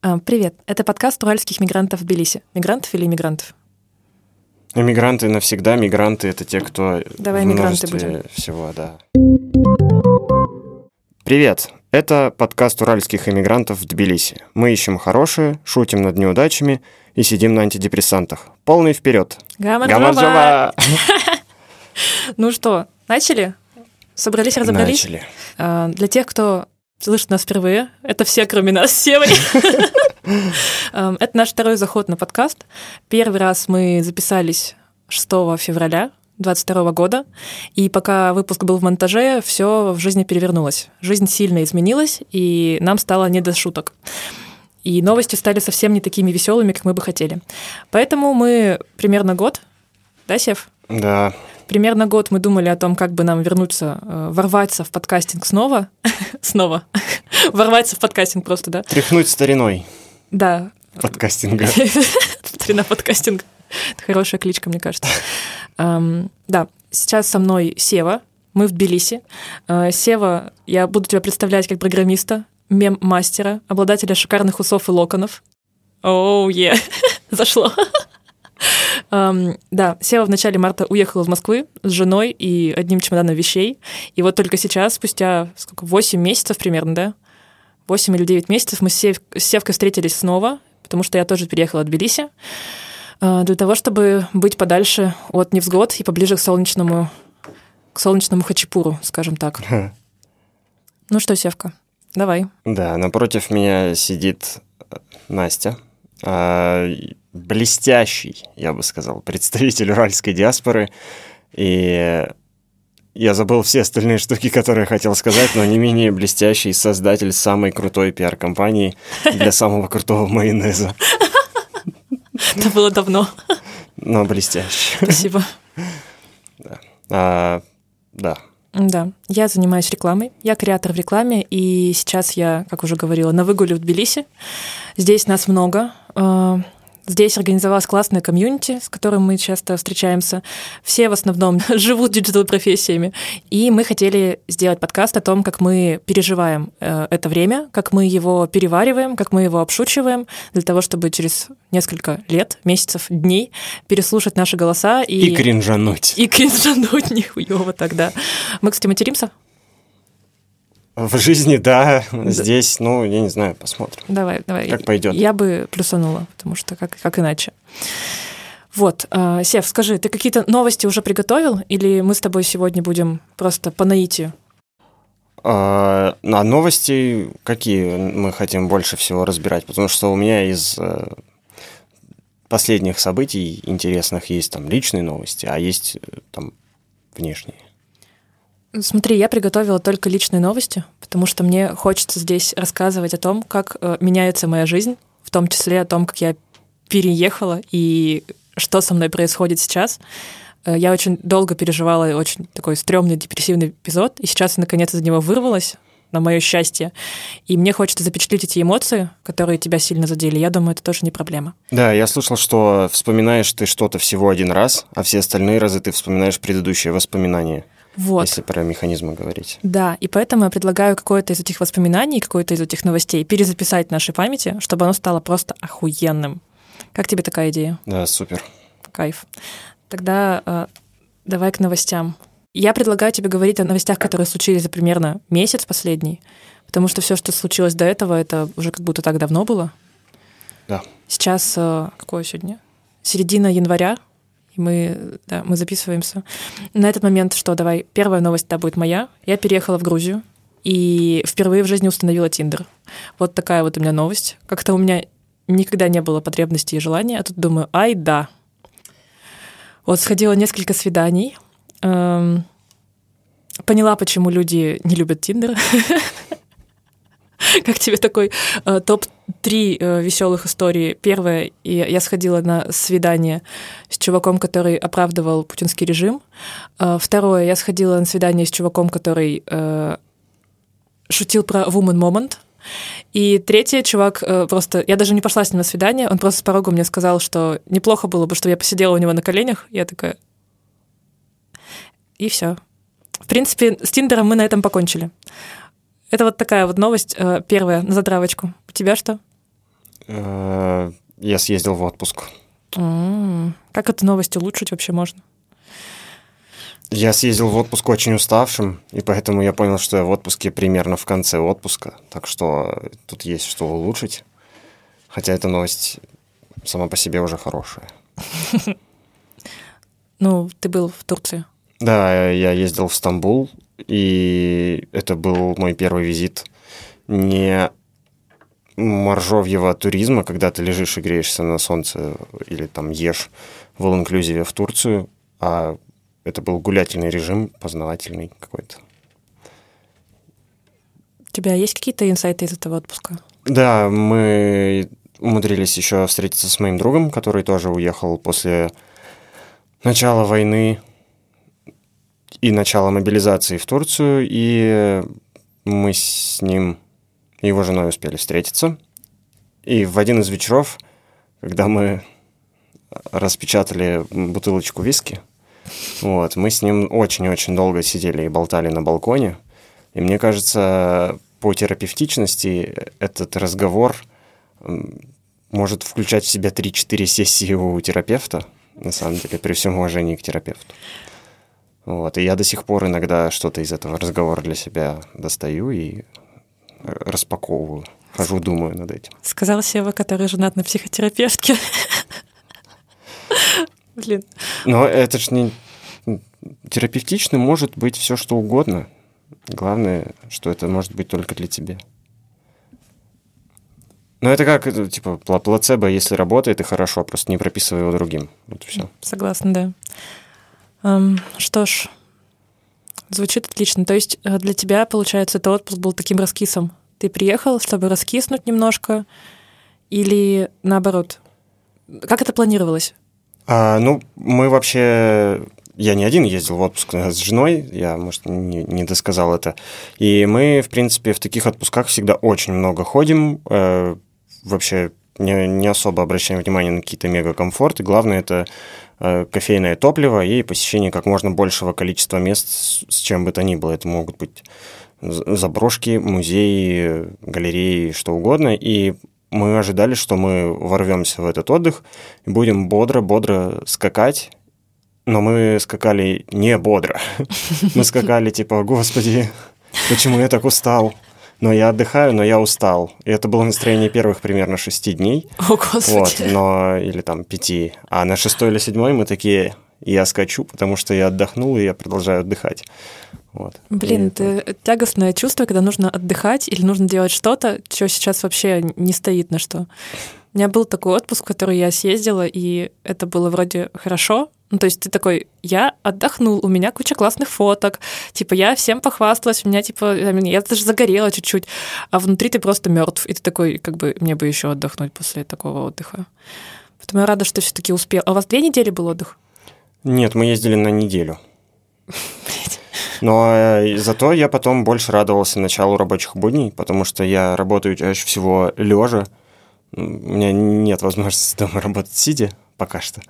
А, Привет, это подкаст уральских мигрантов в Тбилиси. Мигрантов или иммигрантов? Мигранты навсегда, мигранты это те, кто Давай в множестве будем. всего, да. Привет, это подкаст уральских иммигрантов в Тбилиси. Мы ищем хорошие, шутим над неудачами и сидим на антидепрессантах. Полный вперед! Гамарджоба! Ну что, начали? Собрались, разобрались? Начали. А, Для тех, кто слышит нас впервые, это все, кроме нас, с Севой. Эм, Это наш второй заход на подкаст. Первый раз мы записались 6 февраля 2022 года, и пока выпуск был в монтаже, все в жизни перевернулось. Жизнь сильно изменилась, и нам стало не до шуток. И новости стали совсем не такими веселыми, как мы бы хотели. Поэтому мы примерно год, да, Сев? Да, Примерно год мы думали о том, как бы нам вернуться, э, ворваться в подкастинг снова. снова. ворваться в подкастинг просто, да? тряхнуть стариной Да. подкастинга. Старина подкастинг. Это хорошая кличка, мне кажется. Эм, Да, сейчас со мной Сева. Мы в Тбилиси. Э, Сева, я буду тебя представлять как программиста, мем-мастера, обладателя шикарных усов и локонов. Оу, е, зашло. Да, Сева в начале марта уехал из Москвы с женой и одним чемоданом вещей. И вот только сейчас, спустя сколько, 8 месяцев примерно, да? 8 или 9 месяцев мы с, Сев- с Севкой встретились снова, потому что я тоже переехала в Тбилиси, э, для того, чтобы быть подальше от невзгод и поближе к солнечному, к солнечному хачапуру, скажем так. Ну что, Севка, давай. Да, напротив меня сидит э, Настя, а, блестящий, я бы сказал, представитель уральской диаспоры. И я забыл все остальные штуки, которые я хотел сказать, но не менее блестящий создатель самой крутой пиар-компании для самого крутого майонеза. Это было давно. Но блестящий. Спасибо. А, да, Да, я занимаюсь рекламой. Я креатор в рекламе, и сейчас я, как уже говорила, на выгуле в Тбилиси. Здесь нас много. Здесь организовалась классная community, с которым мы часто встречаемся. Все в основном живут digital -профессиями. И мы хотели сделать подкаст о том, как мы переживаем э, это время, как мы его перевариваем, как мы его обшучиваем, для того, чтобы через несколько лет, месяцев, дней переслушать наши голоса и... и кринжануть. И кринжануть нихуево тогда. Мы, кстати, материмся? В жизни, да, здесь, ну, я не знаю, посмотрим. Давай, давай. Как пойдет. Я бы плюсанула, потому что как, как иначе. Вот, э, Сев, скажи, ты какие-то новости уже приготовил, или мы с тобой сегодня будем просто по наитию? А а новости какие мы хотим больше всего разбирать? Потому что у меня из э, последних событий интересных есть там личные новости, а есть э, там внешние. Смотри, я приготовила только личные новости, потому что мне хочется здесь рассказывать о том, как э, меняется моя жизнь, в том числе о том, как я переехала и что со мной происходит сейчас. Э, Я очень долго переживала очень такой стрёмный депрессивный эпизод, и сейчас я наконец из него вырвалась, на мое счастье. И мне хочется запечатлеть эти эмоции, которые тебя сильно задели. Я думаю, это тоже не проблема. Да, я слышал, что вспоминаешь ты что-то всего один раз, а все остальные разы ты вспоминаешь предыдущие воспоминания, Вот. если про механизмы говорить. Да, и поэтому я предлагаю какое-то из этих воспоминаний, какое-то из этих новостей перезаписать в нашей памяти, чтобы оно стало просто охуенным. Как тебе такая идея? Да, супер. Кайф. Тогда э, давай к новостям. Я предлагаю тебе говорить о новостях, которые случились за примерно месяц последний, потому что все, что случилось до этого, это уже как будто так давно было. Да. Сейчас э, какое сегодня? Середина января, мы, да, мы записываемся. На этот момент что, давай, первая новость, да, будет моя. Я переехала в Грузию и впервые в жизни установила Тиндер. Вот такая вот у меня новость. Как-то у меня никогда не было потребности и желания, а тут думаю, ай, да. Вот сходила несколько свиданий, эм, поняла, почему люди не любят Тиндер. Как тебе такой э, топ-3 веселых историй? Первое, я сходила на свидание с чуваком, который оправдывал путинский режим. Э, Второе, я сходила на свидание с чуваком, который э, шутил про woman moment. И третье, чувак э, просто... Я даже не пошла с ним на свидание, он просто с порога мне сказал, что неплохо было бы, чтобы я посидела у него на коленях. Я такая... И все. В принципе, с Тиндером мы на этом покончили. Это вот такая вот новость э, первая на затравочку. У тебя что? Э, Я съездил в отпуск. Как эту новость улучшить вообще можно? Я съездил в отпуск очень уставшим, и поэтому я понял, что я в отпуске примерно в конце отпуска. Так что тут есть что улучшить. Хотя эта новость сама по себе уже хорошая. Ну, ты был в Турции. Да, я ездил в Стамбул, и это был мой первый визит не моржовьего туризма, когда ты лежишь и греешься на солнце или там ешь в all в Турцию, а это был гулятельный режим, познавательный какой-то. У тебя есть какие-то инсайты из этого отпуска? Да, мы умудрились еще встретиться с моим другом, который тоже уехал после начала войны и начала мобилизации в Турцию, и мы с ним и его женой успели встретиться. И в один из вечеров, когда мы распечатали бутылочку виски, вот, мы с ним очень-очень долго сидели и болтали на балконе. И мне кажется, по терапевтичности этот разговор может включать в себя 3-4 сессии у терапевта, на самом деле, при всем уважении к терапевту. Вот, и я до сих пор иногда что-то из этого разговора для себя достаю и распаковываю. Хожу, думаю над этим. Сказал Сева, который женат на психотерапевтке. Блин. Но это ж не... Терапевтично может быть все, что угодно. Главное, что это может быть только для тебя. Ну, это как, это, типа, пла- плацебо, если работает и хорошо, просто не прописывай его другим. Вот все. Согласна, да. Эм, что ж, звучит отлично. То есть э, для тебя, получается, этот отпуск был таким раскисом. Ты приехал, чтобы раскиснуть немножко, или наоборот? Как это планировалось? А, ну, мы вообще... Я не один ездил в отпуск а с женой, я, может, не, не досказал это. И мы, в принципе, в таких отпусках всегда очень много ходим. э, вообще не, не особо обращаем внимание на какие-то мега-комфорты. Главное — это кофейное топливо и посещение как можно большего количества мест с, чем бы то ни было. Это могут быть заброшки, музеи, галереи, что угодно. И мы ожидали, что мы ворвемся в этот отдых и будем бодро-бодро скакать. Но мы скакали не бодро. Мы скакали типа, господи, почему я так устал? Но я отдыхаю, но я устал. И это было настроение первых примерно шести дней. О, Господи. Вот, но, или там пяти. А на шестой или седьмой мы такие, я скачу, потому что я отдохнул, и я продолжаю отдыхать. Вот. Блин, И это- тягостное чувство, когда нужно отдыхать или нужно делать что-то, что сейчас вообще не стоит на что. У меня был такой отпуск, в который я съездила, и это было вроде хорошо. Ну, то есть ты такой, я отдохнул, у меня куча классных фоток, типа я всем похвасталась, у меня типа, я даже загорела чуть-чуть, а внутри ты просто мертв, и ты такой, как бы мне бы еще отдохнуть после такого отдыха. Поэтому я рада, что все-таки успел. А у вас две недели был отдых? Нет, мы ездили на неделю. Но э, зато я потом больше радовался началу рабочих будней, потому что я работаю чаще всего лежа. У меня нет возможности дома работать сидя пока что.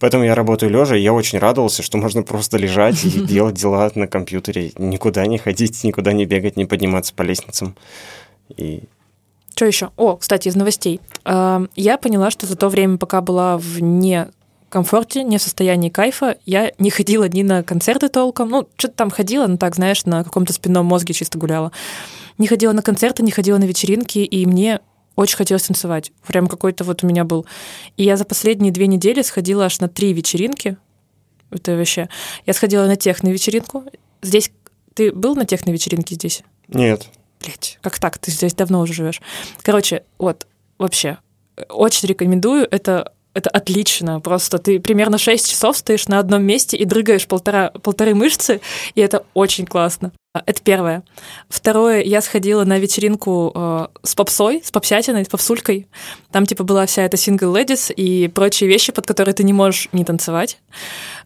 Поэтому я работаю лежа, и я очень радовался, что можно просто лежать и делать дела на компьютере, никуда не ходить, никуда не бегать, не подниматься по лестницам. И Что еще? О, кстати, из новостей. А, Я поняла, что за то время, пока была в не комфорте, не в состоянии кайфа, я не ходила ни на концерты толком. Ну, что-то там ходила, но так, знаешь, на каком-то спинном мозге чисто гуляла. Не ходила на концерты, не ходила на вечеринки, и мне очень хотелось танцевать. Прям какой-то вот у меня был. И я за последние две недели сходила аж на три вечеринки. Это вообще... Я сходила на техно-вечеринку. Здесь... Ты был на техно-вечеринке здесь? нет, Блять, как так? Ты здесь давно уже живешь. Короче, вот, вообще, очень рекомендую. Это, это отлично. Просто ты примерно 6 часов стоишь на одном месте и дрыгаешь полтора, полторы мышцы, и это очень классно. А, Это первое. Второе, я сходила на вечеринку э, с попсой, с попсятиной, с попсулькой. Там, типа, была вся эта single ladies и прочие вещи, под которые ты не можешь не танцевать.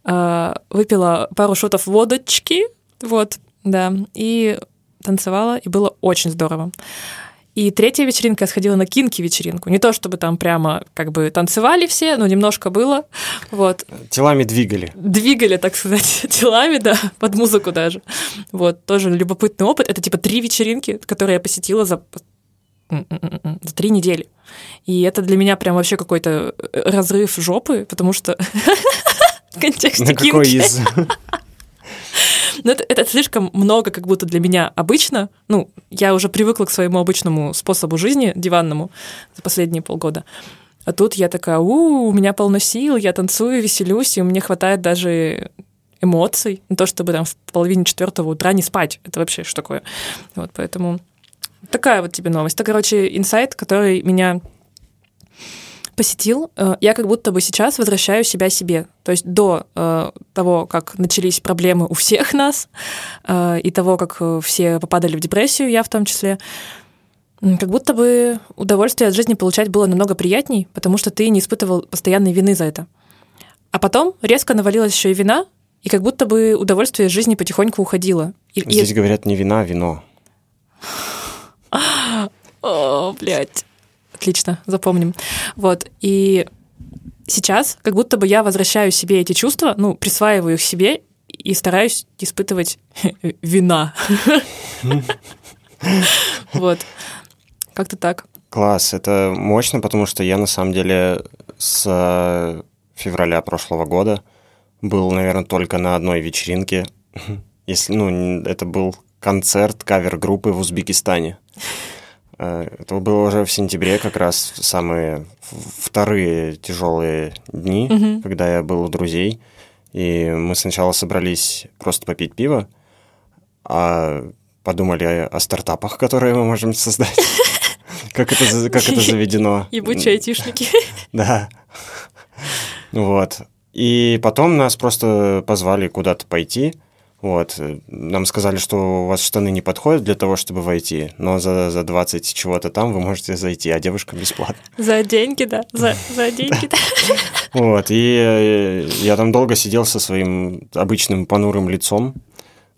Э, выпила пару шотов водочки, вот, да, и танцевала, и было очень здорово. И третья вечеринка, я сходила на кинки-вечеринку. Не то, чтобы там прямо как бы танцевали все, но немножко было. Вот. телами двигали. Двигали, так сказать, телами, да, под музыку даже. Вот, тоже любопытный опыт. Это типа три вечеринки, которые я посетила за за три недели. И это для меня прям вообще какой-то э, разрыв жопы, потому что в контексте На какой из? Ну, это, это слишком много, как будто для меня обычно. Ну, я уже привыкла к своему обычному способу жизни, диванному, за последние полгода. А тут я такая, у, у меня полно сил, я танцую, веселюсь, и мне хватает даже эмоций, не то чтобы там в половине четвертого утра не спать. Это вообще что такое? Вот, поэтому такая вот тебе новость. Это, короче, инсайт, который меня посетил, э, я как будто бы сейчас возвращаю себя себе. То есть до э, того, как начались проблемы у всех нас, э, и того, как все попадали в депрессию, я в том числе, как будто бы удовольствие от жизни получать было намного приятней, потому что ты не испытывал постоянной вины за это. А потом резко навалилась еще и вина, и как будто бы удовольствие от жизни потихоньку уходило. И, Здесь и... говорят не вина, а вино. О, блядь. Отлично, запомним. Вот, и сейчас как будто бы я возвращаю себе эти чувства, ну, присваиваю их себе и стараюсь испытывать вина. Вот. Как-то так. Класс, это мощно, потому что я на самом деле с э, февраля прошлого года был, наверное, только на одной вечеринке. Если, ну, это был концерт кавер-группы в Узбекистане. Э, это было уже в сентябре, как раз самые вторые тяжелые дни, угу. когда я был у друзей. И мы сначала собрались просто попить пиво, а подумали о стартапах, которые мы можем создать. Как это, как это заведено. Ебучие айтишники. Да. Вот. И потом нас просто позвали куда-то пойти. Вот. Нам сказали, что у вас штаны не подходят для того, чтобы войти, но за, за 20 чего-то там вы можете зайти, а девушкам бесплатно. За деньги, да. За, за деньги, да. Вот. И э, я там долго сидел со своим обычным понурым лицом,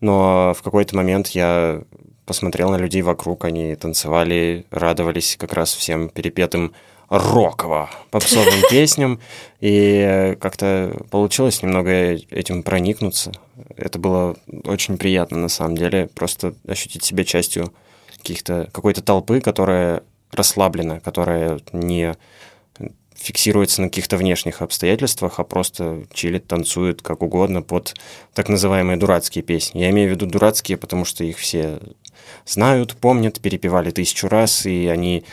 но в какой-то момент я посмотрел на людей вокруг, они танцевали, радовались как раз всем перепетым роково попсовым песням, и как-то получилось немного этим проникнуться. Это было очень приятно, на самом деле, просто ощутить себя частью каких-то, какой-то толпы, которая расслаблена, которая не фиксируется на каких-то внешних обстоятельствах, а просто чилит, танцует как угодно под так называемые дурацкие песни. Я имею в виду дурацкие, потому что их все знают, помнят, перепевали тысячу раз, и они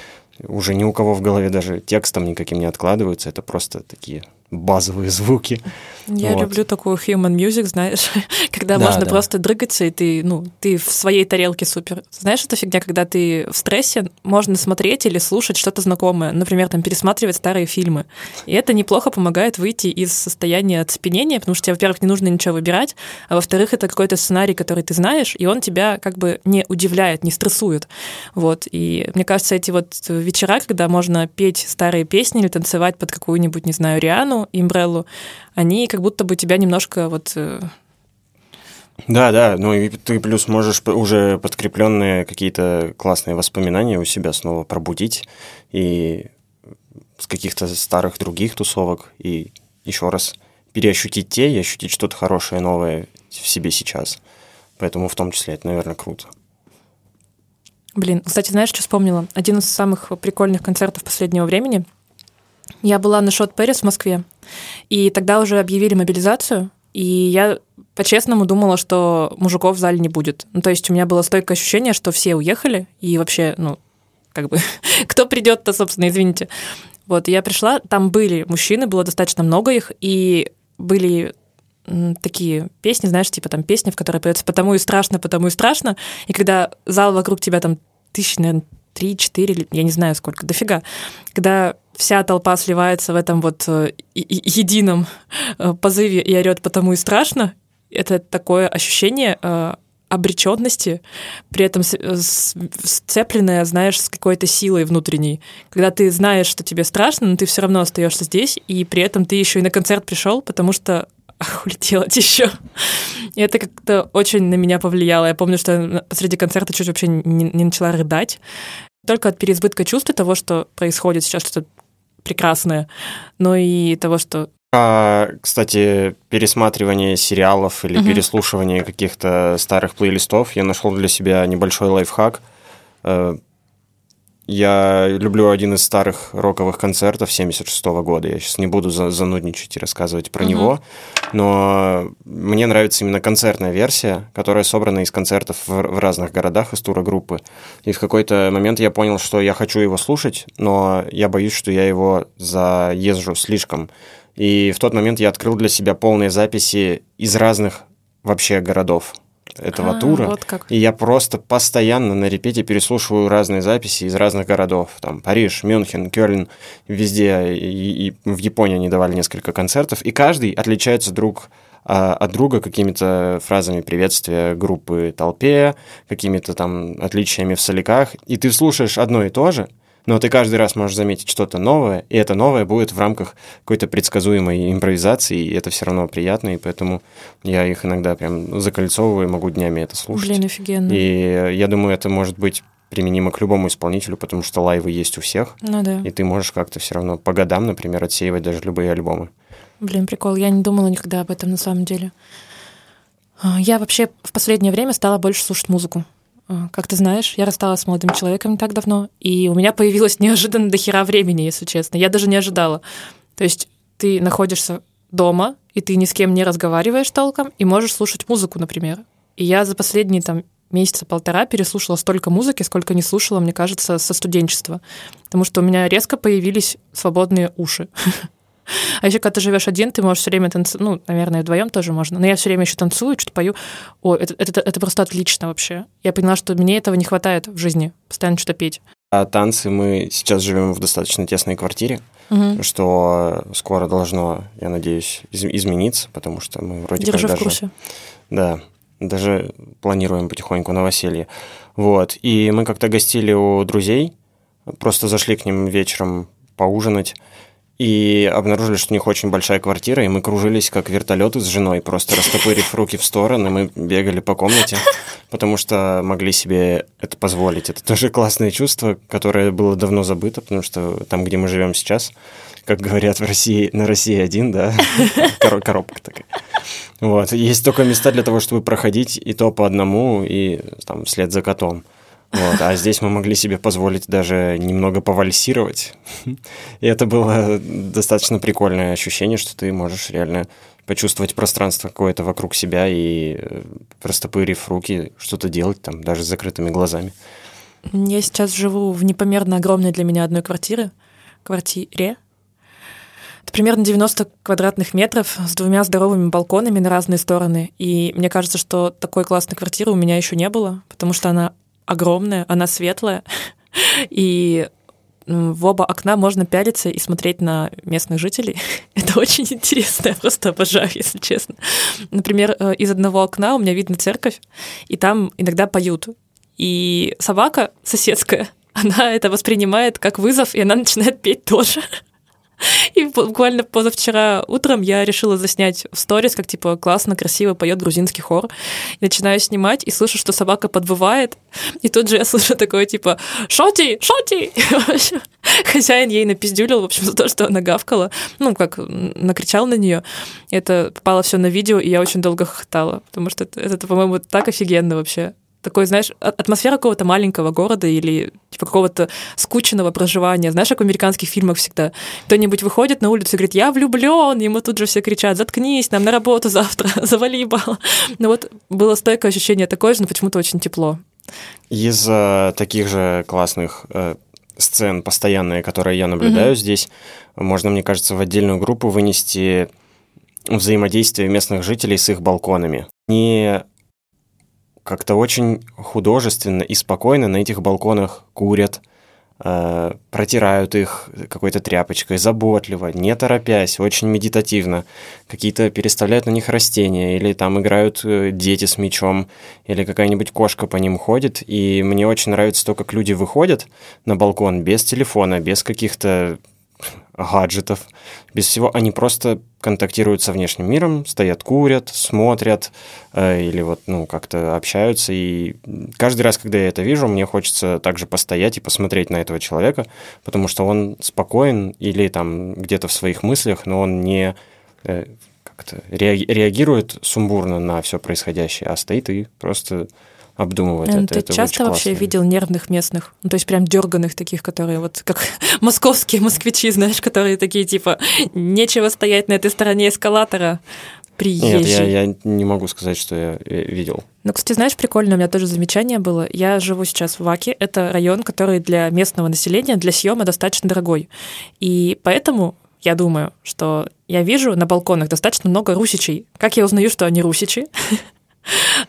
уже ни у кого в голове даже текстом никаким не откладываются, это просто такие базовые звуки. Я вот. люблю такую human music, знаешь, когда да, можно да. просто дрыгаться, и ты, ну, ты в своей тарелке супер. Знаешь, это фигня, когда ты в стрессе, можно смотреть или слушать что-то знакомое, например, там, пересматривать старые фильмы. И это неплохо помогает выйти из состояния оцепенения, потому что тебе, во-первых, не нужно ничего выбирать, а во-вторых, это какой-то сценарий, который ты знаешь, и он тебя как бы не удивляет, не стрессует. Вот. И мне кажется, эти вот вечера, когда можно петь старые песни или танцевать под какую-нибудь, не знаю, Риану, Имбреллу, они как будто бы тебя немножко вот э, да, да, ну и ты плюс можешь уже подкрепленные какие-то классные воспоминания у себя снова пробудить и с каких-то старых других тусовок и еще раз переощутить те и ощутить что-то хорошее, новое в себе сейчас. Поэтому в том числе это, наверное, круто. Блин, кстати, знаешь, что вспомнила? Один из самых прикольных концертов последнего времени — я была на Шот Пэрис в Москве, и тогда уже объявили мобилизацию, и я по-честному думала, что мужиков в зале не будет. Ну, то есть у меня было стойкое ощущение, что все уехали, и вообще, ну, как бы, кто придет-то, собственно, извините. Вот, я пришла, там были мужчины, было достаточно много их, и были такие песни, знаешь, типа там песни, в которой поется «потому и страшно, потому и страшно», и когда зал вокруг тебя там тысяч, наверное, три, четыре, я не знаю сколько, дофига, когда вся толпа сливается в этом вот э, едином э, позыве и орет «потому и страшно», это такое ощущение э, обреченности, при этом сцепленное, знаешь, с какой-то силой внутренней. Когда ты знаешь, что тебе страшно, но ты все равно остаешься здесь, и при этом ты еще и на концерт пришел, потому что а хули делать еще? И это как-то очень на меня повлияло. Я помню, что посреди концерта чуть вообще не, не начала рыдать. Только от переизбытка чувств того, что происходит сейчас что-то прекрасное, но и того, что а, кстати, пересматривание сериалов или угу. переслушивание каких-то старых плейлистов, я нашел для себя небольшой лайфхак. Я люблю один из старых роковых концертов 76 -го года. Я сейчас не буду за занудничать и рассказывать про угу. него, но мне нравится именно концертная версия, которая собрана из концертов в, в разных городах из тура группы. И в какой-то момент я понял, что я хочу его слушать, но я боюсь, что я его заезжу слишком. И в тот момент я открыл для себя полные записи из разных вообще городов этого а, тура. Вот как. И я просто постоянно на репете переслушиваю разные записи из разных городов. Там Париж, Мюнхен, Кёльн, везде. И, и в Японии они давали несколько концертов. И каждый отличается друг а, от друга какими-то фразами приветствия группы толпе, какими-то там отличиями в соляках. И ты слушаешь одно и то же, но ты каждый раз можешь заметить что-то новое, и это новое будет в рамках какой-то предсказуемой импровизации, и это все равно приятно, и поэтому я их иногда прям закольцовываю, могу днями это слушать. Блин, офигенно. И я думаю, это может быть применимо к любому исполнителю, потому что лайвы есть у всех, ну да. и ты можешь как-то все равно по годам, например, отсеивать даже любые альбомы. Блин, прикол, я не думала никогда об этом на самом деле. А, я вообще в последнее время стала больше слушать музыку. А, как ты знаешь, я рассталась с молодым человеком не так давно, и у меня появилось неожиданно до хера времени, если честно. Я даже не ожидала. То есть ты находишься дома, и ты ни с кем не разговариваешь толком, и можешь слушать музыку, например. И я за последние там месяца полтора переслушала столько музыки, сколько не слушала, мне кажется, со студенчества. Потому что у меня резко появились свободные уши. А еще, когда ты живешь один, ты можешь все время танцевать, ну, наверное, вдвоем тоже можно, но я все время еще танцую, что-то пою. О, это, это, это просто отлично вообще. Я поняла, что мне этого не хватает в жизни, постоянно что-то петь. А танцы мы сейчас живем в достаточно тесной квартире, угу. что скоро должно, я надеюсь, из- измениться, потому что мы вроде Держи как в курсе. Да, даже планируем потихоньку новоселье. Вот. И мы как-то гостили у друзей, просто зашли к ним вечером поужинать и обнаружили, что у них очень большая квартира, и мы кружились как вертолеты с женой, просто растопырив руки в стороны, мы бегали по комнате, потому что могли себе это позволить. Это тоже классное чувство, которое было давно забыто, потому что там, где мы живем сейчас, как говорят в России, на России один, да, коробка такая. Вот. Есть только места для того, чтобы проходить и то по одному, и там вслед за котом. Вот, а здесь мы могли себе позволить даже немного повальсировать. И это было достаточно прикольное ощущение, что ты можешь реально почувствовать пространство какое-то вокруг себя и э, растопырив руки, что-то делать там, даже с закрытыми глазами. Я сейчас живу в непомерно огромной для меня одной квартире. Квартире. Это примерно 90 квадратных метров с двумя здоровыми балконами на разные стороны. И мне кажется, что такой классной квартиры у меня еще не было, потому что она огромная, она светлая, и в оба окна можно пялиться и смотреть на местных жителей. Это очень интересно, я просто обожаю, если честно. Например, э, из одного окна у меня видно церковь, и там иногда поют. И собака соседская, она это воспринимает как вызов, и она начинает петь тоже. И буквально позавчера утром я решила заснять в сторис, как типа классно, красиво поет грузинский хор. Начинаю снимать и слышу, что собака подвывает. И тут же я слышу такое типа «Шоти! Шоти!» Хозяин ей напиздюлил, в общем, за то, что она гавкала. Ну, как накричал на нее. Это попало все на видео, и я очень долго хохотала, потому что это, это по-моему, так офигенно вообще такой, знаешь, атмосфера какого-то маленького города или типа какого-то скучного проживания. Знаешь, как в американских фильмах всегда. Кто-нибудь выходит на улицу и говорит, я влюблен, ему тут же все кричат, заткнись, нам на работу завтра, завали ебало. Ну вот было стойкое ощущение такое же, но почему-то очень тепло. Из э, таких же классных э, сцен постоянные, которые я наблюдаю mm-hmm. здесь, можно, мне кажется, в отдельную группу вынести взаимодействие местных жителей с их балконами. Не как-то очень художественно и спокойно на этих балконах курят, э, протирают их какой-то тряпочкой, заботливо, не торопясь, очень медитативно. Какие-то переставляют на них растения, или там играют э, дети с мячом, или какая-нибудь кошка по ним ходит. И мне очень нравится то, как люди выходят на балкон без телефона, без каких-то гаджетов, без всего. Они просто контактируют со внешним миром, стоят, курят, смотрят э, или вот, ну, как-то общаются. И каждый раз, когда я это вижу, мне хочется также постоять и посмотреть на этого человека, потому что он спокоен или там где-то в своих мыслях, но он не э, как-то реагирует сумбурно на все происходящее, а стоит и просто обдумывать Э, это. Ты это часто вообще классно. видел нервных местных? Ну, то есть прям дерганых таких, которые вот как московские москвичи, знаешь, которые такие типа нечего стоять на этой стороне эскалатора. Приезжий. Нет, я, я не могу сказать, что я э, видел. Ну, кстати, знаешь, прикольно, у меня тоже замечание было. Я живу сейчас в Ваке. Это район, который для местного населения, для съема достаточно дорогой. И поэтому я думаю, что я вижу на балконах достаточно много русичей. Как я узнаю, что они русичи?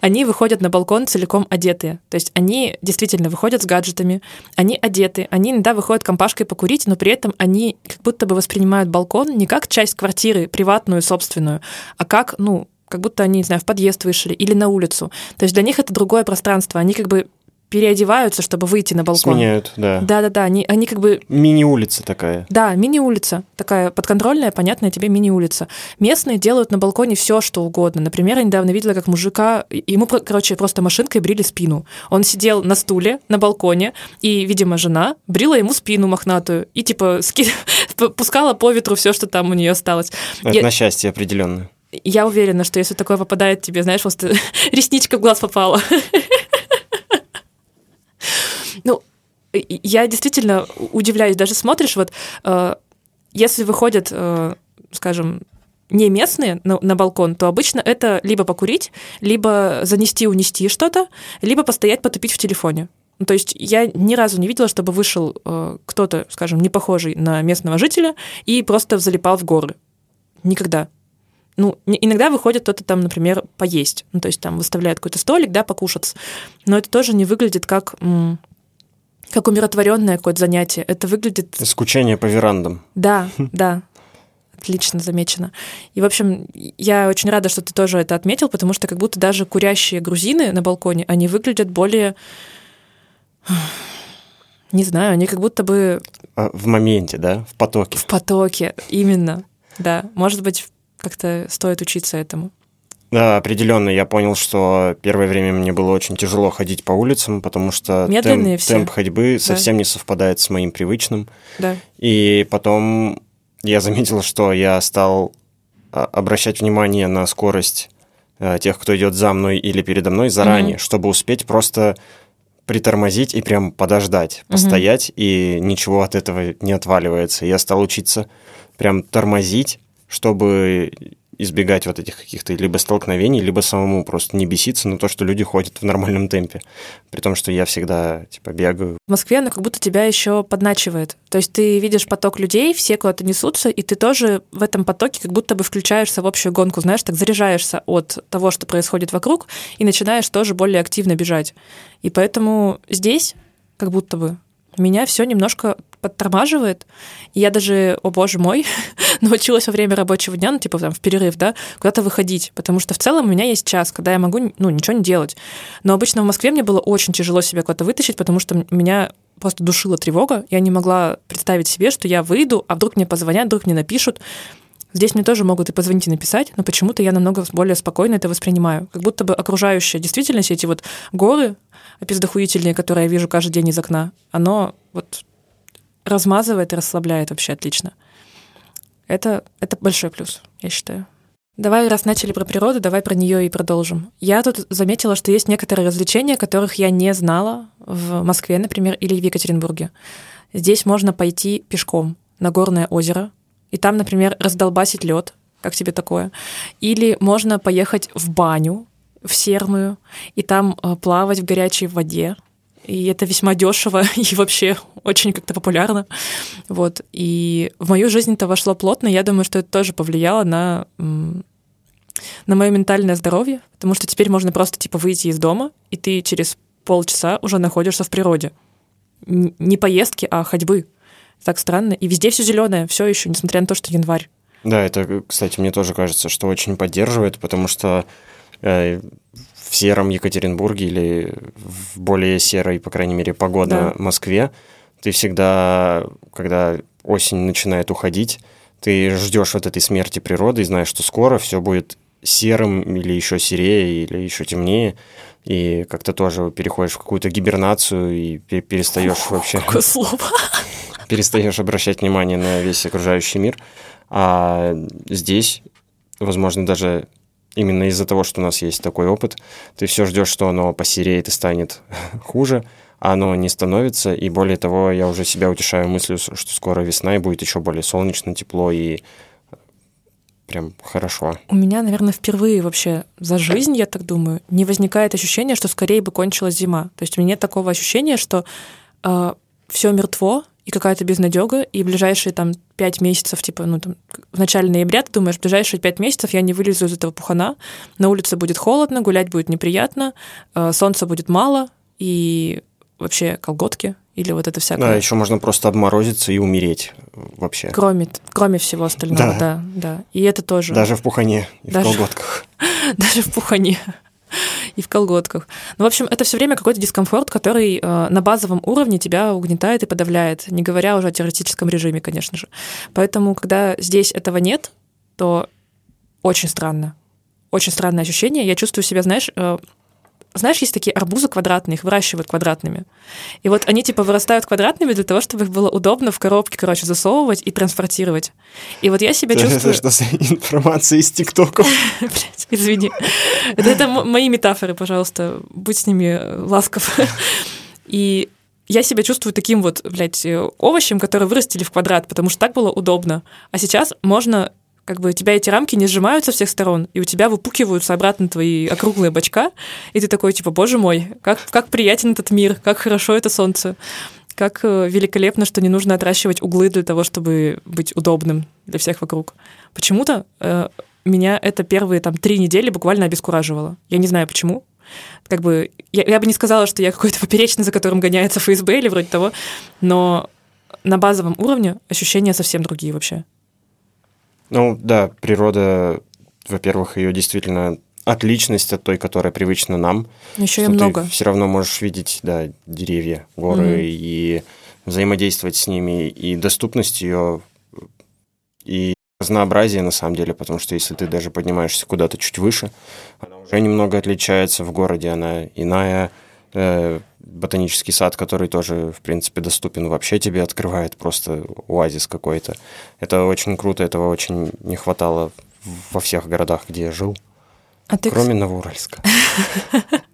Они выходят на балкон целиком одетые. То есть они действительно выходят с гаджетами, они одеты, они иногда выходят компашкой покурить, но при этом они как будто бы воспринимают балкон не как часть квартиры, приватную, собственную, а как, ну, как будто они, не знаю, в подъезд вышли или на улицу. То есть для них это другое пространство. Они как бы переодеваются, чтобы выйти на балкон. Сменяют, да. Да-да-да, они, они как бы Мини-улица такая. да, мини-улица, такая подконтрольная, понятная тебе мини-улица. Местные делают на балконе все, что угодно. Например, я недавно видела, как мужика, ему, короче, просто машинкой брили спину. Он сидел на стуле на балконе, и, видимо, жена брила ему спину мохнатую и, типа, ски- пускала по ветру все, что там у нее осталось. Это Я- на счастье определенно. Я уверена, что если такое попадает тебе, знаешь, просто ресничка в глаз попала. Ну, я действительно удивляюсь, даже смотришь, вот э, если выходят, э, скажем, не местные на, на балкон, то обычно это либо покурить, либо занести-унести что-то, либо постоять, потупить в телефоне. Ну, то есть я ни разу не видела, чтобы вышел э, кто-то, скажем, не похожий на местного жителя и просто залипал в горы. Никогда. Ну, иногда выходит кто-то там, например, поесть. Ну, то есть там выставляют какой-то столик, да, покушаться. Но это тоже не выглядит как, как умиротворенное какое-то занятие. Это выглядит Скучание по верандам. да, да. Отлично замечено. И, в общем, я очень рада, что ты тоже это отметил, потому что как будто даже курящие грузины на балконе, они выглядят более... Не знаю, они как будто бы А, В моменте, да, в потоке. в потоке. Именно, да. Может быть, как-то стоит учиться этому. Да, определенно. Я понял, что первое время мне было очень тяжело ходить по улицам, потому что Медленные темп, все. темп ходьбы совсем не совпадает с моим привычным. Да. И потом я заметил, что я стал а, обращать внимание на скорость а, тех, кто идет за мной или передо мной заранее, Мгм. чтобы успеть просто притормозить и прям подождать, Мгм. постоять, и ничего от этого не отваливается. Я стал учиться прям тормозить, чтобы избегать вот этих каких-то либо столкновений, либо самому просто не беситься на то, что люди ходят в нормальном темпе. При том, что я всегда типа бегаю. В Москве она как будто тебя еще подначивает. То есть ты видишь поток людей, все куда-то несутся, и ты тоже в этом потоке как будто бы включаешься в общую гонку, знаешь, так заряжаешься от того, что происходит вокруг, и начинаешь тоже более активно бежать. И поэтому здесь как будто бы меня все немножко подтормаживает. И я даже, о боже мой, научилась во время рабочего дня, ну, типа там в перерыв, да, куда-то выходить. Потому что в целом у меня есть час, когда я могу, ну, ничего не делать. Но обычно в Москве мне было очень тяжело себя куда-то вытащить, потому что меня просто душила тревога. Я не могла представить себе, что я выйду, а вдруг мне позвонят, вдруг мне напишут. Здесь мне тоже могут и позвонить, и написать, но почему-то я намного более спокойно это воспринимаю. Как будто бы окружающая действительность, эти вот горы опиздохуительные, которые я вижу каждый день из окна, оно вот размазывает и расслабляет вообще отлично. Это, это большой плюс, я считаю. Давай, раз начали про природу, давай про нее и продолжим. Я тут заметила, что есть некоторые развлечения, которых я не знала в Москве, например, или в Екатеринбурге. Здесь можно пойти пешком на горное озеро, и там, например, раздолбасить лед. Как тебе такое? Или можно поехать в баню, в серную, и там э, плавать в горячей воде. И это весьма дешево и вообще очень как-то популярно. Вот. И в мою жизнь это вошло плотно. Я думаю, что это тоже повлияло на, на мое ментальное здоровье, потому что теперь можно просто типа выйти из дома, и ты через полчаса уже находишься в природе. Не поездки, а ходьбы. Так странно. И везде все зеленое, все еще, несмотря на то, что январь. Да, это, кстати, мне тоже кажется, что очень поддерживает, потому что в сером Екатеринбурге или в более серой, по крайней мере, погода Да. Москве, ты всегда, когда осень начинает уходить, ты ждешь вот этой смерти природы и знаешь, что скоро все будет серым или еще серее, или еще темнее, и как-то тоже переходишь в какую-то гибернацию и пе- перестаешь вообще Какое слово. перестаешь обращать внимание на весь окружающий мир. А здесь, возможно, даже именно из-за того, что у нас есть такой опыт, ты все ждешь, что оно посереет и станет хуже, а оно не становится. И более того, я уже себя утешаю мыслью, что скоро весна и будет еще более солнечно, тепло и прям хорошо. У меня, наверное, впервые вообще за жизнь, я так думаю, не возникает ощущения, что скорее бы кончилась зима. То есть у меня нет такого ощущения, что э, все мертво, и какая-то безнадега, и ближайшие там пять месяцев, типа, ну, там, в начале ноября ты думаешь, в ближайшие пять месяцев я не вылезу из этого пухана, на улице будет холодно, гулять будет неприятно, э, солнца будет мало, и вообще колготки или вот это всякое. Да, еще можно просто обморозиться и умереть вообще. Кроме, кроме всего остального, да. да, да. И это тоже. Даже в пухане и Даже... в колготках. Даже в пухане и в колготках. Ну, в общем, это все время какой-то дискомфорт, который э, на базовом уровне тебя угнетает и подавляет, не говоря уже о теоретическом режиме, конечно же. Поэтому, когда здесь этого нет, то очень странно. Очень странное ощущение. Я чувствую себя, знаешь, э, знаешь, есть такие арбузы квадратные, их выращивают квадратными. И вот они типа вырастают квадратными для того, чтобы их было удобно в коробке, короче, засовывать и транспортировать. И вот я себя это, чувствую... Это что за информация из ТикТока? Блять, извини. Это, это мои метафоры, пожалуйста. Будь с ними ласков. И я себя чувствую таким вот, блядь, овощем, который вырастили в квадрат, потому что так было удобно. А сейчас можно как бы у тебя эти рамки не сжимаются со всех сторон, и у тебя выпукиваются обратно твои округлые бочка, и ты такой, типа, боже мой, как, как приятен этот мир, как хорошо это солнце, как э, великолепно, что не нужно отращивать углы для того, чтобы быть удобным для всех вокруг. Почему-то э, меня это первые там три недели буквально обескураживало. Я не знаю почему. Как бы я, я бы не сказала, что я какой-то поперечный, за которым гоняется ФСБ или вроде того, но на базовом уровне ощущения совсем другие вообще. Ну да, природа, во-первых, ее действительно отличность от той, которая привычна нам. Еще и много. Ты все равно можешь видеть, да, деревья, горы mm-hmm. и взаимодействовать с ними, и доступность ее, и разнообразие на самом деле, потому что если ты даже поднимаешься куда-то чуть выше, она уже немного отличается в городе, она иная, ботанический сад, который тоже, в принципе, доступен вообще тебе, открывает просто оазис какой-то. Это очень круто, этого очень не хватало во всех городах, где я жил. А ты... Кроме Новоуральска.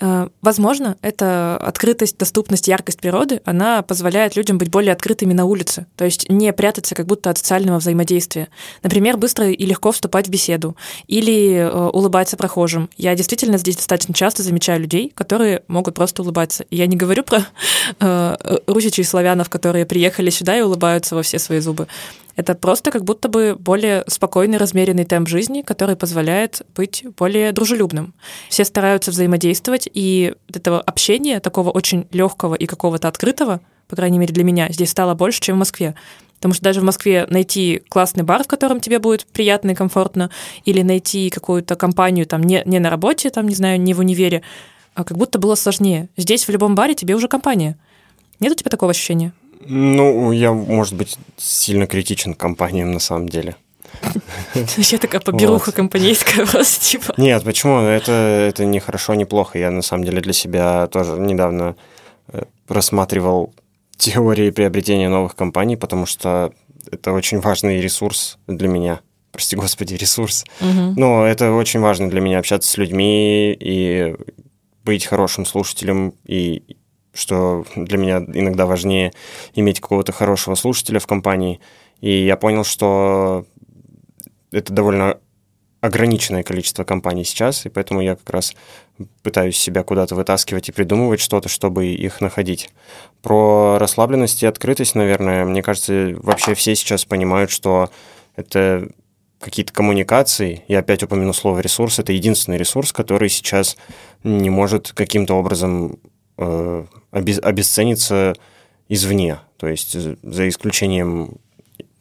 Э, возможно, эта открытость, доступность, яркость природы, она позволяет людям быть более открытыми на улице, то есть не прятаться как будто от социального взаимодействия. Например, быстро и легко вступать в беседу или э, улыбаться прохожим. Я действительно здесь достаточно часто замечаю людей, которые могут просто улыбаться. я не говорю про э, русичей и славянов, которые приехали сюда и улыбаются во все свои зубы. Это просто как будто бы более спокойный, размеренный темп жизни, который позволяет быть более дружелюбным. Все стараются взаимодействовать, и этого общения, такого очень легкого и какого-то открытого, по крайней мере для меня, здесь стало больше, чем в Москве. Потому что даже в Москве найти классный бар, в котором тебе будет приятно и комфортно, или найти какую-то компанию там не, не на работе, там, не знаю, не в универе, а как будто было сложнее. Здесь в любом баре тебе уже компания. Нет у тебя такого ощущения? Ну, я, может быть, сильно критичен к компаниям на самом деле. Вообще такая поберуха вот. компанейская просто, типа. Нет, почему? Это, это не хорошо, не плохо. Я, на самом деле, для себя тоже недавно э, рассматривал теории приобретения новых компаний, потому что это очень важный ресурс для меня. Прости господи, ресурс. Угу. Но это очень важно для меня общаться с людьми и быть хорошим слушателем и что для меня иногда важнее иметь какого-то хорошего слушателя в компании. И я понял, что это довольно ограниченное количество компаний сейчас, и поэтому я как раз пытаюсь себя куда-то вытаскивать и придумывать что-то, чтобы их находить. Про расслабленность и открытость, наверное, мне кажется, вообще все сейчас понимают, что это какие-то коммуникации, я опять упомяну слово ресурс, это единственный ресурс, который сейчас не может каким-то образом обесценится извне. То есть за исключением,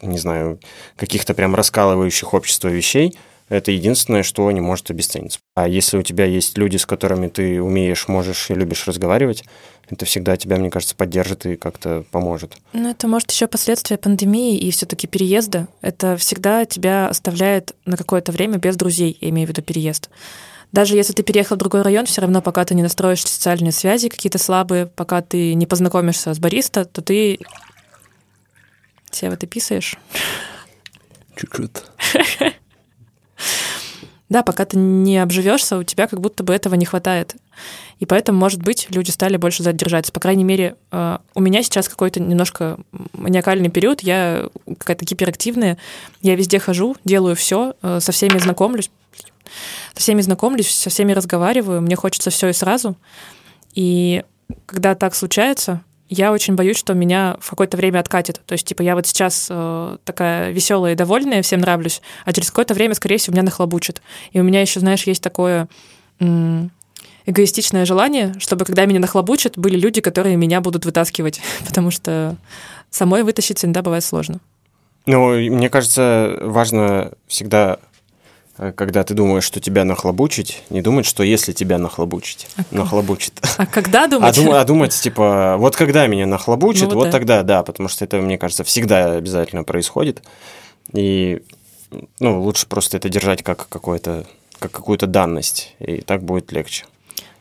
не знаю, каких-то прям раскалывающих общество вещей, это единственное, что не может обесцениться. А если у тебя есть люди, с которыми ты умеешь, можешь и любишь разговаривать, это всегда тебя, мне кажется, поддержит и как-то поможет. Ну, это может еще последствия пандемии и все-таки переезда. Это всегда тебя оставляет на какое-то время без друзей, я имею в виду переезд. Даже если ты переехал в другой район, все равно, пока ты не настроишь социальные связи какие-то слабые, пока ты не познакомишься с бариста, то ты... Сева, ты писаешь? Чуть-чуть. да, пока ты не обживешься, у тебя как будто бы этого не хватает. И поэтому, может быть, люди стали больше задержаться. По крайней мере, э, у меня сейчас какой-то немножко маниакальный период, я какая-то гиперактивная, я везде хожу, делаю все, э, со всеми знакомлюсь, со всеми знакомлюсь, со всеми разговариваю, мне хочется все и сразу. И когда так случается, я очень боюсь, что меня в какое-то время откатит. То есть, типа, я вот сейчас э, такая веселая и довольная, всем нравлюсь, а через какое-то время, скорее всего, меня нахлобучит. И у меня еще, знаешь, есть такое эгоистичное желание, чтобы, когда меня нахлобучат, были люди, которые меня будут вытаскивать, потому что самой вытащить иногда бывает сложно. Ну, мне кажется, важно всегда когда ты думаешь, что тебя нахлобучить, не думать, что если тебя нахлобучить, а нахлобучит. А когда думать? А, дум, а думать, типа, вот когда меня нахлобучит, ну, вот да. тогда, да, потому что это, мне кажется, всегда обязательно происходит. И, ну, лучше просто это держать как какое-то как какую-то данность, и так будет легче.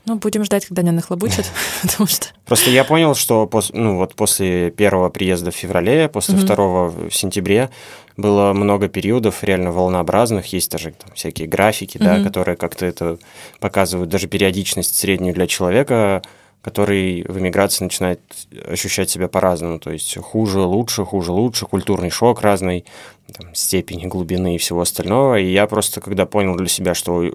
Ну, будем ждать, когда меня нахлобучат, потому что... Просто я понял, что пос, ну, вот после первого приезда в феврале, после mm-hmm. второго в сентябре было много периодов реально волнообразных, есть даже там, всякие графики, mm-hmm. да, которые как-то это показывают, даже периодичность среднюю для человека, который в эмиграции начинает ощущать себя по-разному, то есть хуже, лучше, хуже, лучше, культурный шок разный, там, степени глубины и всего остального. И я просто, когда понял для себя, что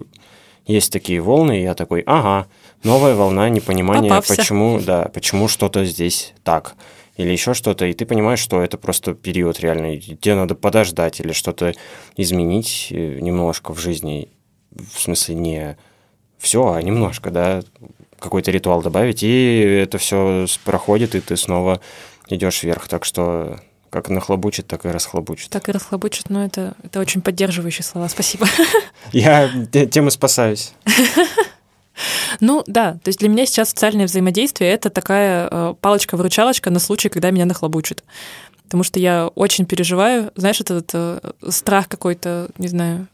есть такие волны, я такой, ага, новая волна непонимания, Попався. почему, да, почему что-то здесь так или еще что-то, и ты понимаешь, что это просто период реальный, тебе надо подождать или что-то изменить э, немножко в жизни, в смысле не все, а немножко, да, какой-то ритуал добавить, и это все проходит, и ты снова идешь вверх, так что как нахлобучит, так и расхлобучит. Так и расхлобучит, но это, это очень поддерживающие слова. Спасибо. Я тем и спасаюсь. Ну да, то есть для меня сейчас социальное взаимодействие это такая э, палочка-выручалочка на случай, когда меня нахлобучит. Потому что я очень переживаю, знаешь, этот э, страх какой-то, не знаю,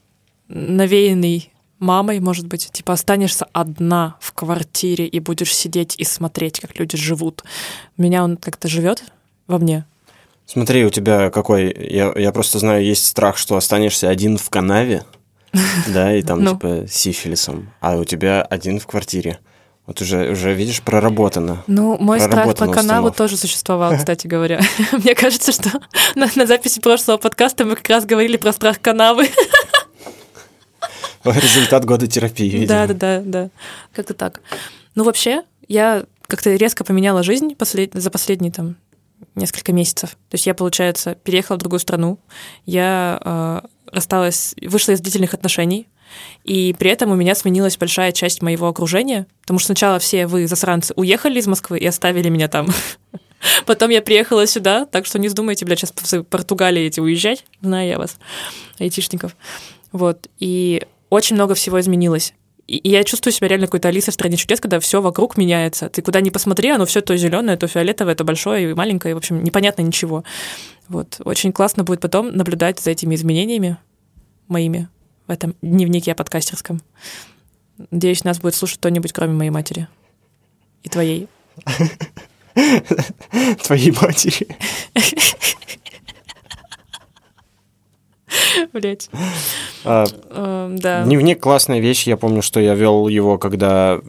навеянный мамой, может быть, типа останешься одна в квартире и будешь сидеть и смотреть, как люди живут. Меня он как-то живет во мне. Смотри, у тебя какой... Я, я просто знаю, есть страх, что останешься один в канаве, да, и там, ну. типа, сифилисом, а у тебя один в квартире. Вот уже, уже видишь, проработано. Ну, мой страх про канаву тоже существовал, кстати говоря. Мне кажется, что на, на записи прошлого подкаста мы как раз говорили про страх канавы. Результат года терапии, видимо. Да, да, да, да. Как-то так. Ну, вообще, я как-то резко поменяла жизнь послед... за последние там несколько месяцев. То есть я, получается, переехала в другую страну, я э, рассталась, вышла из длительных отношений, и при этом у меня сменилась большая часть моего окружения, потому что сначала все вы, засранцы, уехали из Москвы и оставили меня там. Потом я приехала сюда, так что не вздумайте, блядь, сейчас в Португалии эти уезжать, знаю я вас, айтишников. Вот, и очень много всего изменилось. И я чувствую себя реально какой-то Алисой в стране чудес, когда все вокруг меняется. Ты куда ни посмотри, оно все то зеленое, то фиолетовое, то большое и маленькое, и, в общем, непонятно ничего. Вот. Очень классно будет потом наблюдать за этими изменениями моими в этом дневнике подкастерском. Надеюсь, нас будет слушать кто-нибудь, кроме моей матери. И твоей. Твоей матери. Блять. А, эм, да. Дневник классная вещь. Я помню, что я вел его, когда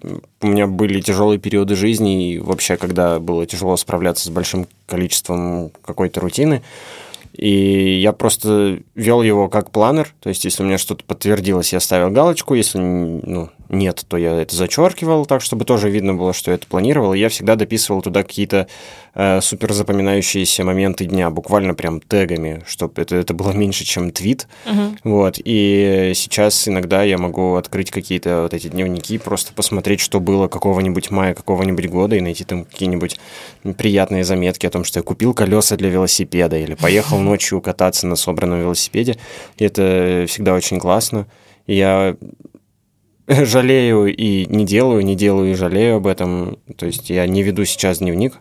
у меня были тяжелые периоды жизни, и вообще, когда было тяжело справляться с большим количеством какой-то рутины. И я просто вел его как планер, то есть если у меня что-то подтвердилось, я ставил галочку, если ну, нет, то я это зачеркивал, так чтобы тоже видно было, что я это планировал. И я всегда дописывал туда какие-то э, супер запоминающиеся моменты дня, буквально прям тегами, чтобы это, это было меньше, чем твит. Uh-huh. Вот. И сейчас иногда я могу открыть какие-то вот эти дневники, просто посмотреть, что было какого-нибудь мая, какого-нибудь года, и найти там какие-нибудь приятные заметки о том, что я купил колеса для велосипеда или поехал ночью кататься на собранном велосипеде. И это всегда очень классно. Я жалею и не делаю, не делаю и жалею об этом. То есть я не веду сейчас дневник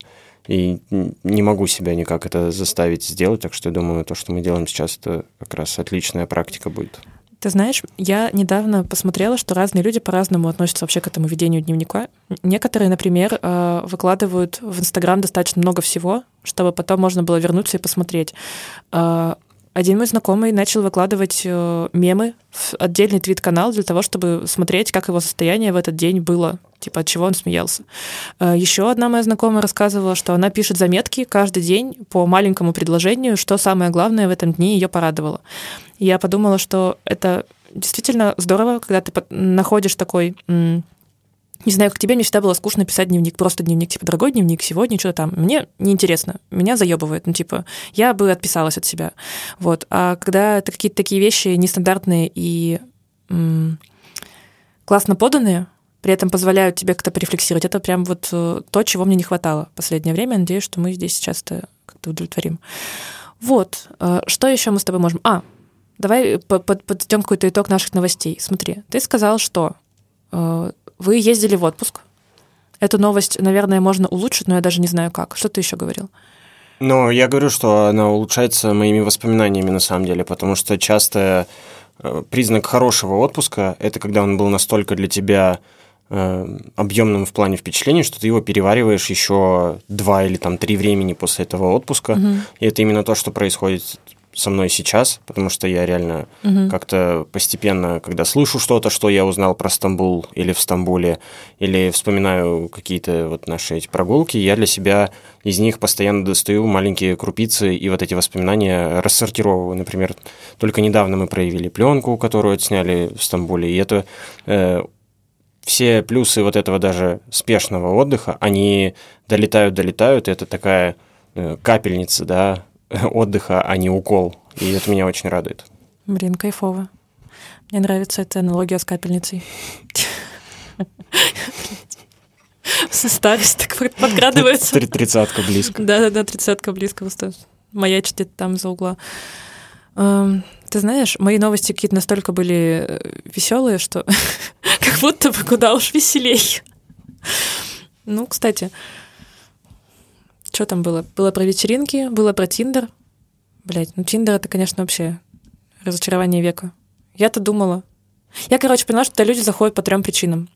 и не могу себя никак это заставить сделать, так что я думаю, то, что мы делаем сейчас, это как раз отличная практика будет. Ты знаешь, я недавно посмотрела, что разные люди по-разному относятся вообще к этому ведению дневника. Некоторые, например, э, выкладывают в Инстаграм достаточно много всего, чтобы потом можно было вернуться и посмотреть. Один мой знакомый начал выкладывать э, мемы в отдельный твит-канал для того, чтобы смотреть, как его состояние в этот день было, типа от чего он смеялся. Э, еще одна моя знакомая рассказывала, что она пишет заметки каждый день по маленькому предложению, что самое главное в этом дне ее порадовало. Я подумала, что это действительно здорово, когда ты находишь такой не знаю, как тебе, мне всегда было скучно писать дневник, просто дневник, типа, дорогой дневник, сегодня что-то там. Мне неинтересно, меня заебывает, ну, типа, я бы отписалась от себя. Вот. А когда это какие-то такие вещи нестандартные и м- классно поданные, при этом позволяют тебе как-то порефлексировать, это прям вот э, то, чего мне не хватало в последнее время. Надеюсь, что мы здесь сейчас это как-то удовлетворим. Вот. Э, что еще мы с тобой можем? А, давай подведем какой-то итог наших новостей. Смотри, ты сказал, что э, вы ездили в отпуск. Эту новость, наверное, можно улучшить, но я даже не знаю как. Что ты еще говорил? Ну, я говорю, что она улучшается моими воспоминаниями на самом деле, потому что часто э, признак хорошего отпуска – это когда он был настолько для тебя э, объемным в плане впечатлений, что ты его перевариваешь еще два или там три времени после этого отпуска. Угу. И это именно то, что происходит со мной сейчас, потому что я реально угу. как-то постепенно, когда слышу что-то, что я узнал про Стамбул или в Стамбуле, или вспоминаю какие-то вот наши эти прогулки, я для себя из них постоянно достаю маленькие крупицы и вот эти воспоминания рассортировываю. Например, только недавно мы проявили пленку, которую отсняли в Стамбуле, и это э, все плюсы вот этого даже спешного отдыха, они долетают, долетают, и это такая э, капельница, да, отдыха, а не укол. И это меня очень радует. Блин, кайфово. Мне нравится эта аналогия с капельницей. Старость так подкрадывается. Тридцатка близко. Да-да-да, тридцатка близко. Маячит где-то там за угла. Эм, ты знаешь, мои новости какие-то настолько были э, веселые, что как будто бы куда уж веселей. Ну, кстати, что там было? Было про вечеринки, было про Тиндер. Блять, ну Тиндер это, конечно, вообще разочарование века. Я-то думала. Я, короче, поняла, что люди заходят по трем причинам.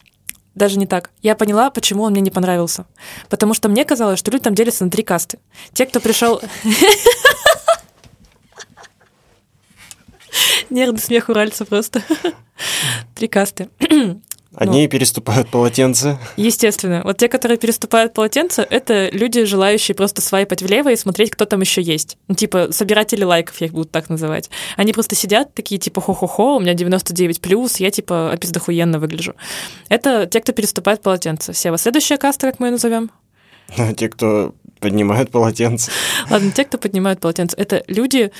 Даже не так. Я поняла, почему он мне не понравился. Потому что мне казалось, что люди там делятся на три касты. Те, кто пришел... Нервный смех уральца просто. Три касты. Одни ну, переступают полотенце. Естественно. Вот те, которые переступают полотенце, это люди, желающие просто свайпать влево и смотреть, кто там еще есть. Ну, типа, собиратели лайков, я их буду так называть. Они просто сидят такие, типа, хо-хо-хо, у меня 99 плюс, я, типа, опиздохуенно выгляжу. Это те, кто переступает полотенце. Сева, следующая каста, как мы ее назовем? Те, кто поднимают полотенце. Ладно, те, кто поднимают полотенце, это люди,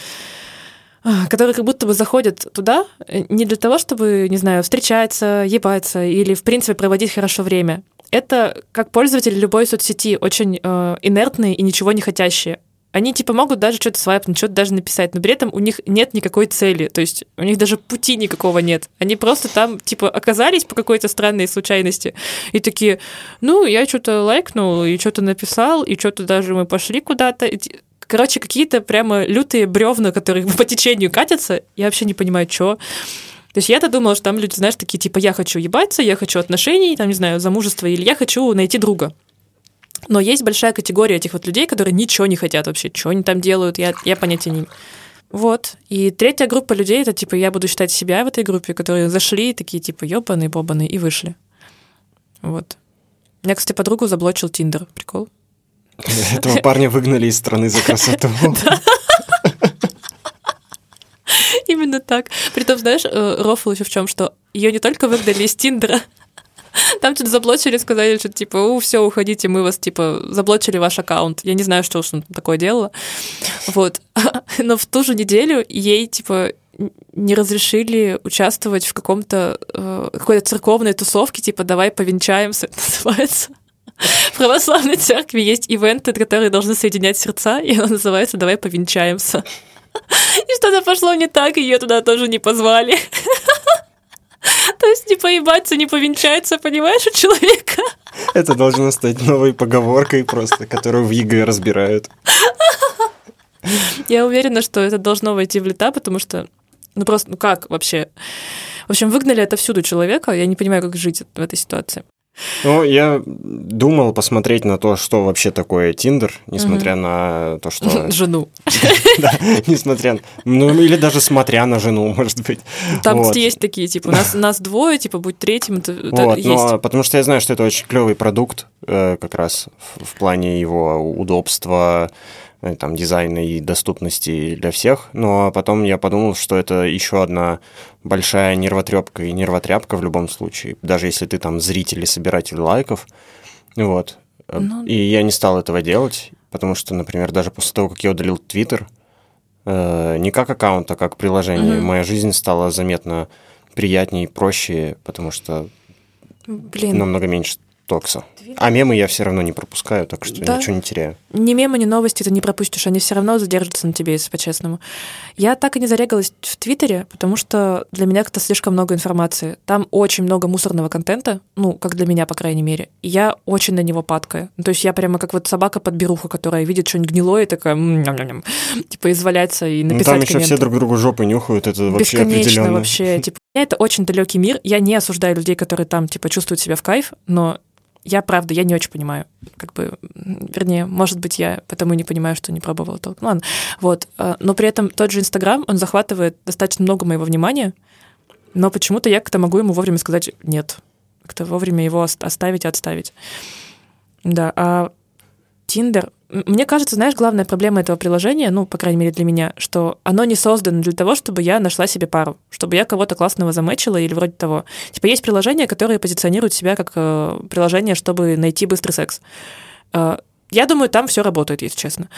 которые как будто бы заходят туда э, не для того, чтобы, не знаю, встречаться, ебаться или, в принципе, проводить хорошо время. Это как пользователи любой соцсети, очень э, инертные и ничего не хотящие. Они типа могут даже что-то свайпнуть, что-то даже написать, но при этом у них нет никакой цели, то есть у них даже пути никакого нет. Они просто там типа оказались по какой-то странной случайности и такие, ну, я что-то лайкнул, и что-то написал, и что-то даже мы пошли куда-то. Короче, какие-то прямо лютые бревна, которые по течению катятся. Я вообще не понимаю, что. То есть я-то думала, что там люди, знаешь, такие, типа, я хочу ебаться, я хочу отношений, там, не знаю, замужества, или я хочу найти друга. Но есть большая категория этих вот людей, которые ничего не хотят вообще. Что они там делают, я, я понятия не Вот. И третья группа людей, это, типа, я буду считать себя в этой группе, которые зашли, такие, типа, ёбаные, бобаные, и вышли. Вот. Я, кстати, подругу заблочил Тиндер. Прикол. Этого парня выгнали из страны за красоту. Именно так. Притом, знаешь, э, рофл еще в чем, что ее не только выгнали из Тиндера, там что-то заблочили, сказали, что типа, у, все, уходите, мы вас, типа, заблочили ваш аккаунт. Я не знаю, что уж он такое делала. Вот. Но в ту же неделю ей, типа, не разрешили участвовать в каком-то э, какой-то церковной тусовке, типа, давай повенчаемся, называется. В православной церкви есть ивенты, которые должны соединять сердца, и он называется «Давай повенчаемся». И что-то пошло не так, ее туда тоже не позвали. То есть ни поебаться, ни повенчаться, понимаешь, у человека. Это должно стать новой поговоркой просто, которую в ЕГЭ разбирают. Я уверена, что это должно войти в лета, потому что, ну просто, ну как вообще? В общем, выгнали отовсюду человека, я не понимаю, как жить в этой ситуации. Ну, я думал посмотреть на то, что вообще такое Тиндер, несмотря на то, что... Жену. Да, несмотря... Ну, или даже смотря на жену, может быть. Там, Вот. кстати, есть такие, типа, нас, нас двое, типа, будь третьим, это, Вот, есть. но потому что я знаю, что это очень клевый продукт, э, как раз в, плане его удобства, там, дизайна и доступности для всех. Но потом я подумал, что это еще одна большая нервотрепка и нервотряпка в любом случае, даже если ты там зритель и собиратель лайков. Вот. Э, Ну. И я не стал этого делать, потому что, например, даже после того, как я удалил Твиттер, э, не как аккаунт, а как приложение, Мгм. моя жизнь стала заметно приятнее и проще, потому что Блин, намного меньше токса. А мемы я все равно не пропускаю, так что Да. ничего не теряю. ни мемы, ни новости ты не пропустишь, они все равно задержатся на тебе, если по-честному. Я так и не зарегалась в Твиттере, потому что для меня как-то слишком много информации. Там очень много мусорного контента, ну, как для меня, по крайней мере. И я очень на него падкаю. Ну, То есть я прямо как вот собака под беруха, которая видит что-нибудь гнилое и такая м, ням-ням-ням, типа изваляться и Ну, написать там еще все друг другу жопы нюхают, это вообще Бесконечно определенно. вообще. Типа, это очень далекий мир. Я не осуждаю людей, которые там, типа, чувствуют себя в кайф, но я, правда, я не очень понимаю. Как бы, вернее, может быть, я потому и не понимаю, что не пробовала то. Ну, ладно. Вот. А, Но при этом тот же Инстаграм, он захватывает достаточно много моего внимания, но почему-то я как-то могу ему вовремя сказать «нет». Как-то вовремя его ост- оставить и отставить. Да, а Тиндер... Мне кажется, знаешь, главная проблема этого приложения, ну, по крайней мере для меня, что оно не создано для того, чтобы я нашла себе пару, чтобы я кого-то классного замечила или вроде того. Типа есть приложения, которые позиционируют себя как э, приложение, чтобы найти быстрый секс. Э, я думаю, там все работает, если честно.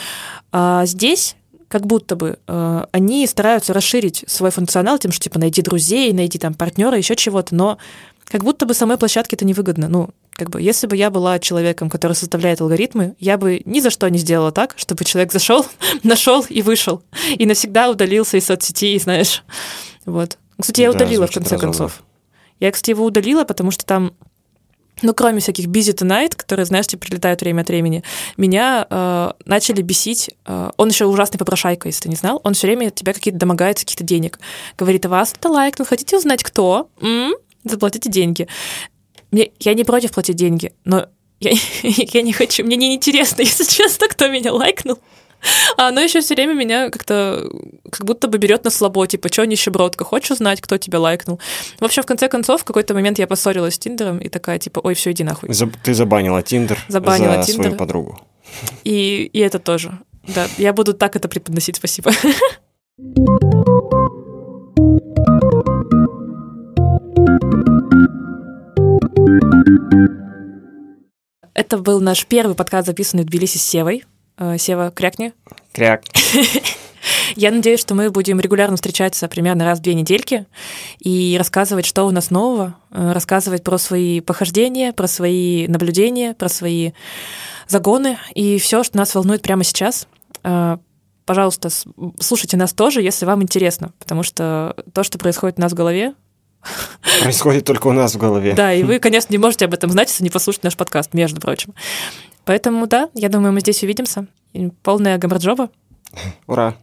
А здесь как будто бы э, они стараются расширить свой функционал тем, что типа найти друзей, найти там партнера, еще чего-то, но как будто бы самой площадке это невыгодно. Ну, как бы, если бы я была человеком, который составляет алгоритмы, я бы ни за что не сделала так, чтобы человек зашел, нашел и вышел, и навсегда удалился из соцсети, знаешь. Вот. Кстати, я Да, удалила в конце разумно. концов. Я, кстати, его удалила, потому что там ну, кроме всяких busy tonight, которые, знаешь, тебе прилетают время от времени, меня э, начали бесить. э, он еще ужасный попрошайка, если ты не знал. Он все время тебя какие-то домогается каких-то денег. Говорит, а вас это лайкнул, хотите узнать, кто? М? Заплатите деньги. Мне, я не против платить деньги, но я, я не хочу, мне не интересно, если честно, кто меня лайкнул. А оно еще все время меня как-то как будто бы берет на слабо, типа, что нищебродка, хочешь узнать, кто тебя лайкнул? В общем, в конце концов, в какой-то момент я поссорилась с Тиндером и такая, типа, ой, все, иди нахуй. Заб- Ты забанила Тиндер Забанила за свою Тиндер. подругу. И, и это тоже. Да, я буду так это преподносить, спасибо. Это был наш первый подкаст, записанный в Тбилиси с Севой. Э, Сева, крякни. Кряк. Я надеюсь, что мы будем регулярно встречаться примерно раз в две недельки и рассказывать, что у нас нового, э, рассказывать про свои похождения, про свои наблюдения, про свои загоны и все, что нас волнует прямо сейчас. Э, Пожалуйста, слушайте нас тоже, если вам интересно, потому что то, что происходит у нас в голове, Происходит только у нас в голове. да, и вы, конечно, не можете об этом знать, если не послушаете наш подкаст, между прочим. Поэтому, да, я думаю, мы здесь увидимся. Полная гамарджоба. Ура.